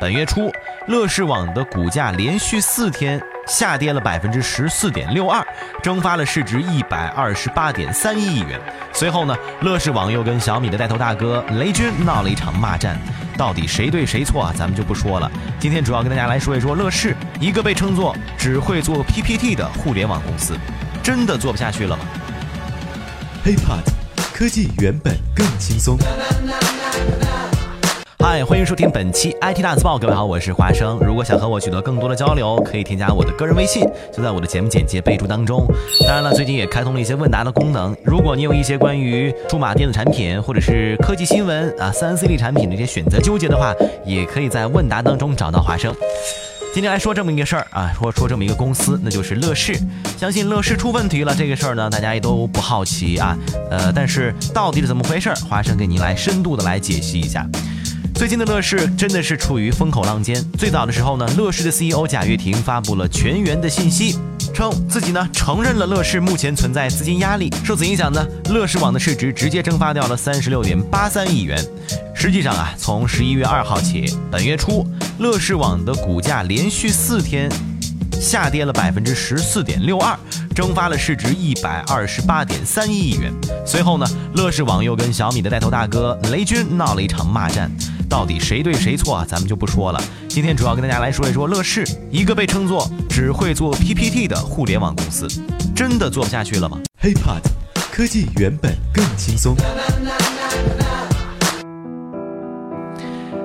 本月初，乐视网的股价连续四天下跌了百分之十四点六二，蒸发了市值一百二十八点三一亿元。随后呢，乐视网又跟小米的带头大哥雷军闹了一场骂战，到底谁对谁错啊？咱们就不说了。今天主要跟大家来说一说乐视，一个被称作只会做 PPT 的互联网公司，真的做不下去了吗？HiPod，科技原本更轻松。嗨，欢迎收听本期 IT 大字报。各位好，我是华生。如果想和我取得更多的交流，可以添加我的个人微信，就在我的节目简介备注当中。当然了，最近也开通了一些问答的功能。如果你有一些关于数码电子产品或者是科技新闻啊、三 C 类产品的一些选择纠结的话，也可以在问答当中找到华生。今天来说这么一个事儿啊，说说这么一个公司，那就是乐视。相信乐视出问题了这个事儿呢，大家也都不好奇啊。呃，但是到底是怎么回事？华生给您来深度的来解析一下。最近的乐视真的是处于风口浪尖。最早的时候呢，乐视的 CEO 贾跃亭发布了全员的信息，称自己呢承认了乐视目前存在资金压力。受此影响呢，乐视网的市值直接蒸发掉了三十六点八三亿元。实际上啊，从十一月二号起，本月初，乐视网的股价连续四天下跌了百分之十四点六二，蒸发了市值一百二十八点三一亿元。随后呢，乐视网又跟小米的带头大哥雷军闹了一场骂战。到底谁对谁错啊？咱们就不说了。今天主要跟大家来说一说乐视，一个被称作只会做 PPT 的互联网公司，真的做不下去了吗？HiPod，科技原本更轻松。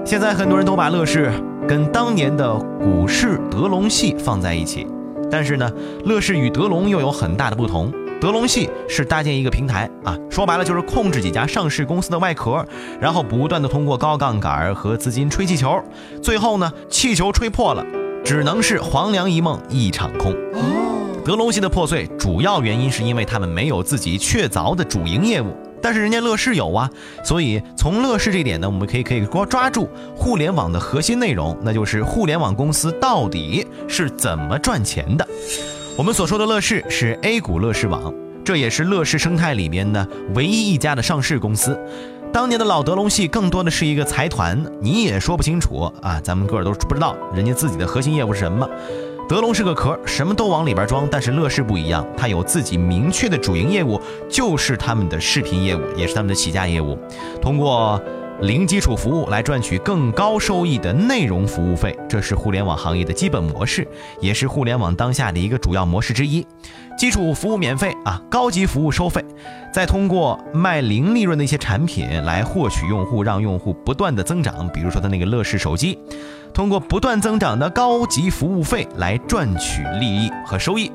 现在很多人都把乐视跟当年的股市德隆系放在一起，但是呢，乐视与德隆又有很大的不同。德隆系是搭建一个平台啊，说白了就是控制几家上市公司的外壳，然后不断的通过高杠杆和资金吹气球，最后呢气球吹破了，只能是黄粱一梦一场空。德隆系的破碎主要原因是因为他们没有自己确凿的主营业务，但是人家乐视有啊，所以从乐视这点呢，我们可以可以抓抓住互联网的核心内容，那就是互联网公司到底是怎么赚钱的。我们所说的乐视是 A 股乐视网，这也是乐视生态里面的唯一一家的上市公司。当年的老德隆系更多的是一个财团，你也说不清楚啊，咱们个儿都不知道人家自己的核心业务是什么。德隆是个壳，什么都往里边装，但是乐视不一样，它有自己明确的主营业务，就是他们的视频业务，也是他们的起家业务，通过。零基础服务来赚取更高收益的内容服务费，这是互联网行业的基本模式，也是互联网当下的一个主要模式之一。基础服务免费啊，高级服务收费，再通过卖零利润的一些产品来获取用户，让用户不断的增长。比如说他那个乐视手机，通过不断增长的高级服务费来赚取利益和收益。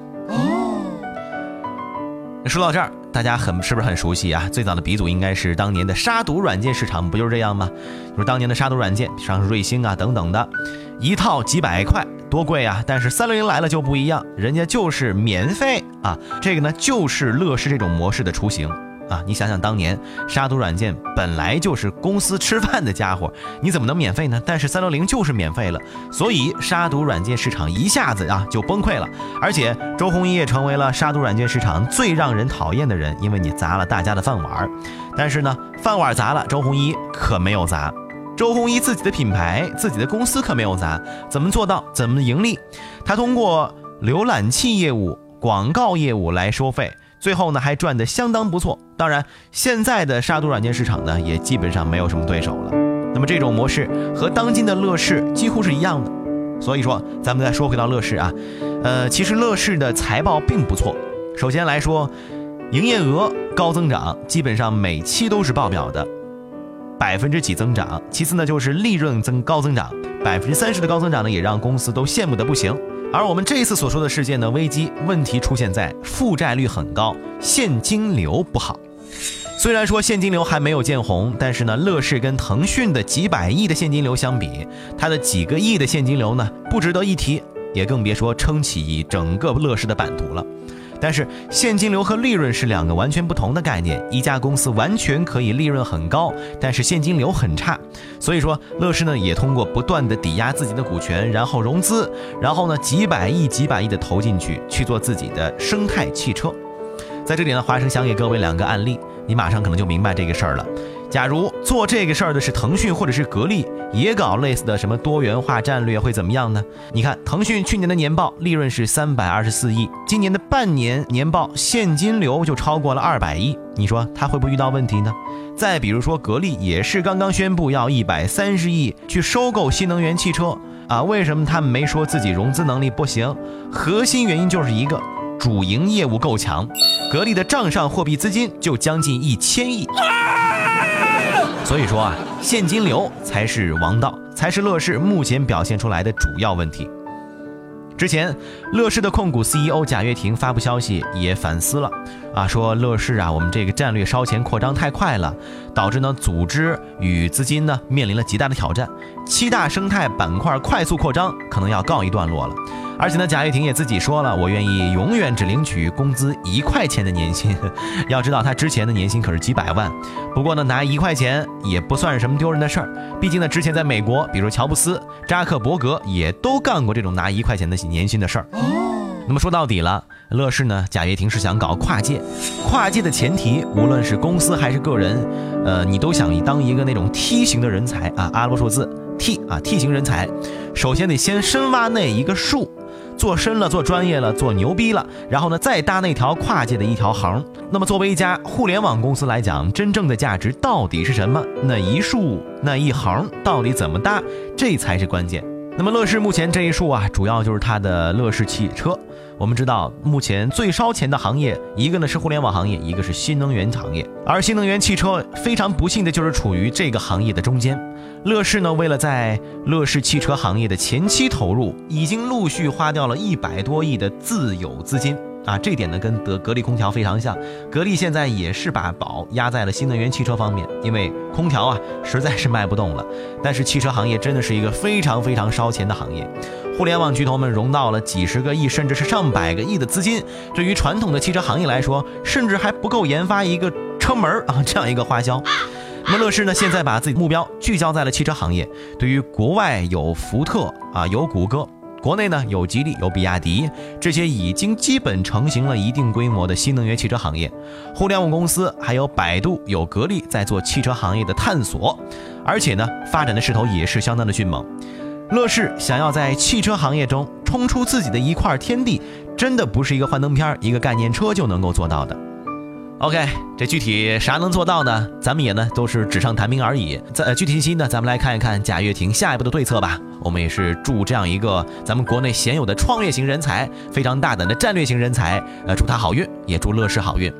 说到这儿。大家很是不是很熟悉啊？最早的鼻祖应该是当年的杀毒软件市场，不就是这样吗？就是当年的杀毒软件，像是瑞星啊等等的，一套几百块，多贵啊！但是三六零来了就不一样，人家就是免费啊！这个呢，就是乐视这种模式的雏形。啊，你想想当年杀毒软件本来就是公司吃饭的家伙，你怎么能免费呢？但是三六零就是免费了，所以杀毒软件市场一下子啊就崩溃了。而且周鸿祎也成为了杀毒软件市场最让人讨厌的人，因为你砸了大家的饭碗。但是呢，饭碗砸了，周鸿祎可没有砸，周鸿祎自己的品牌、自己的公司可没有砸。怎么做到？怎么盈利？他通过浏览器业务、广告业务来收费。最后呢，还赚得相当不错。当然，现在的杀毒软件市场呢，也基本上没有什么对手了。那么这种模式和当今的乐视几乎是一样的。所以说，咱们再说回到乐视啊，呃，其实乐视的财报并不错。首先来说，营业额高增长，基本上每期都是爆表的，百分之几增长。其次呢，就是利润增高增长，百分之三十的高增长呢，也让公司都羡慕的不行。而我们这一次所说的事件呢，危机问题出现在负债率很高，现金流不好。虽然说现金流还没有见红，但是呢，乐视跟腾讯的几百亿的现金流相比，它的几个亿的现金流呢，不值得一提，也更别说撑起整个乐视的版图了。但是现金流和利润是两个完全不同的概念。一家公司完全可以利润很高，但是现金流很差。所以说，乐视呢也通过不断的抵押自己的股权，然后融资，然后呢几百亿、几百亿的投进去，去做自己的生态汽车。在这里呢，华生想给各位两个案例，你马上可能就明白这个事儿了。假如做这个事儿的是腾讯或者是格力，也搞类似的什么多元化战略，会怎么样呢？你看，腾讯去年的年报利润是三百二十四亿，今年的半年年报现金流就超过了二百亿，你说它会不会遇到问题呢？再比如说，格力也是刚刚宣布要一百三十亿去收购新能源汽车啊，为什么他们没说自己融资能力不行？核心原因就是一个主营业务够强，格力的账上货币资金就将近一千亿。所以说啊，现金流才是王道，才是乐视目前表现出来的主要问题。之前，乐视的控股 CEO 贾跃亭发布消息也反思了，啊，说乐视啊，我们这个战略烧钱扩张太快了，导致呢组织与资金呢面临了极大的挑战，七大生态板块快速扩张可能要告一段落了。而且呢，贾跃亭也自己说了，我愿意永远只领取工资一块钱的年薪。要知道他之前的年薪可是几百万，不过呢，拿一块钱也不算是什么丢人的事儿。毕竟呢，之前在美国，比如乔布斯、扎克伯格也都干过这种拿一块钱的年薪的事儿。那么说到底了，乐视呢，贾跃亭是想搞跨界，跨界的前提，无论是公司还是个人，呃，你都想当一个那种梯形的人才啊，阿拉伯数字 T 啊，T 型人才，首先得先深挖那一个树。做深了，做专业了，做牛逼了，然后呢，再搭那条跨界的一条横。那么，作为一家互联网公司来讲，真正的价值到底是什么？那一竖那一横到底怎么搭？这才是关键。那么，乐视目前这一数啊，主要就是它的乐视汽车。我们知道，目前最烧钱的行业，一个呢是互联网行业，一个是新能源行业。而新能源汽车非常不幸的就是处于这个行业的中间。乐视呢，为了在乐视汽车行业的前期投入，已经陆续花掉了一百多亿的自有资金啊！这点呢，跟德格力空调非常像。格力现在也是把宝压在了新能源汽车方面，因为空调啊实在是卖不动了。但是汽车行业真的是一个非常非常烧钱的行业，互联网巨头们融到了几十个亿，甚至是上百个亿的资金，对于传统的汽车行业来说，甚至还不够研发一个车门啊这样一个花销。那么乐视呢，现在把自己目标聚焦在了汽车行业。对于国外有福特啊，有谷歌；国内呢有吉利、有比亚迪，这些已经基本成型了一定规模的新能源汽车行业。互联网公司还有百度、有格力在做汽车行业的探索，而且呢，发展的势头也是相当的迅猛。乐视想要在汽车行业中冲出自己的一块天地，真的不是一个幻灯片、一个概念车就能够做到的。OK，这具体啥能做到呢？咱们也呢都是纸上谈兵而已。在具体信息呢，咱们来看一看贾跃亭下一步的对策吧。我们也是祝这样一个咱们国内鲜有的创业型人才，非常大胆的战略型人才，呃，祝他好运，也祝乐视好运。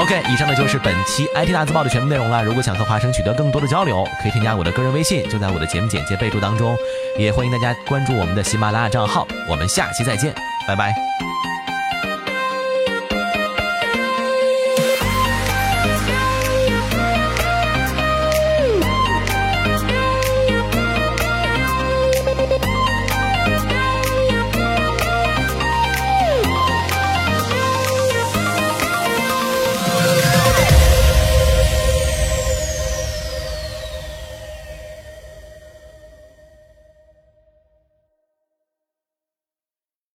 OK，以上呢就是本期 IT 大字报的全部内容了。如果想和华生取得更多的交流，可以添加我的个人微信，就在我的节目简介备注当中。也欢迎大家关注我们的喜马拉雅账号。我们下期再见，拜拜。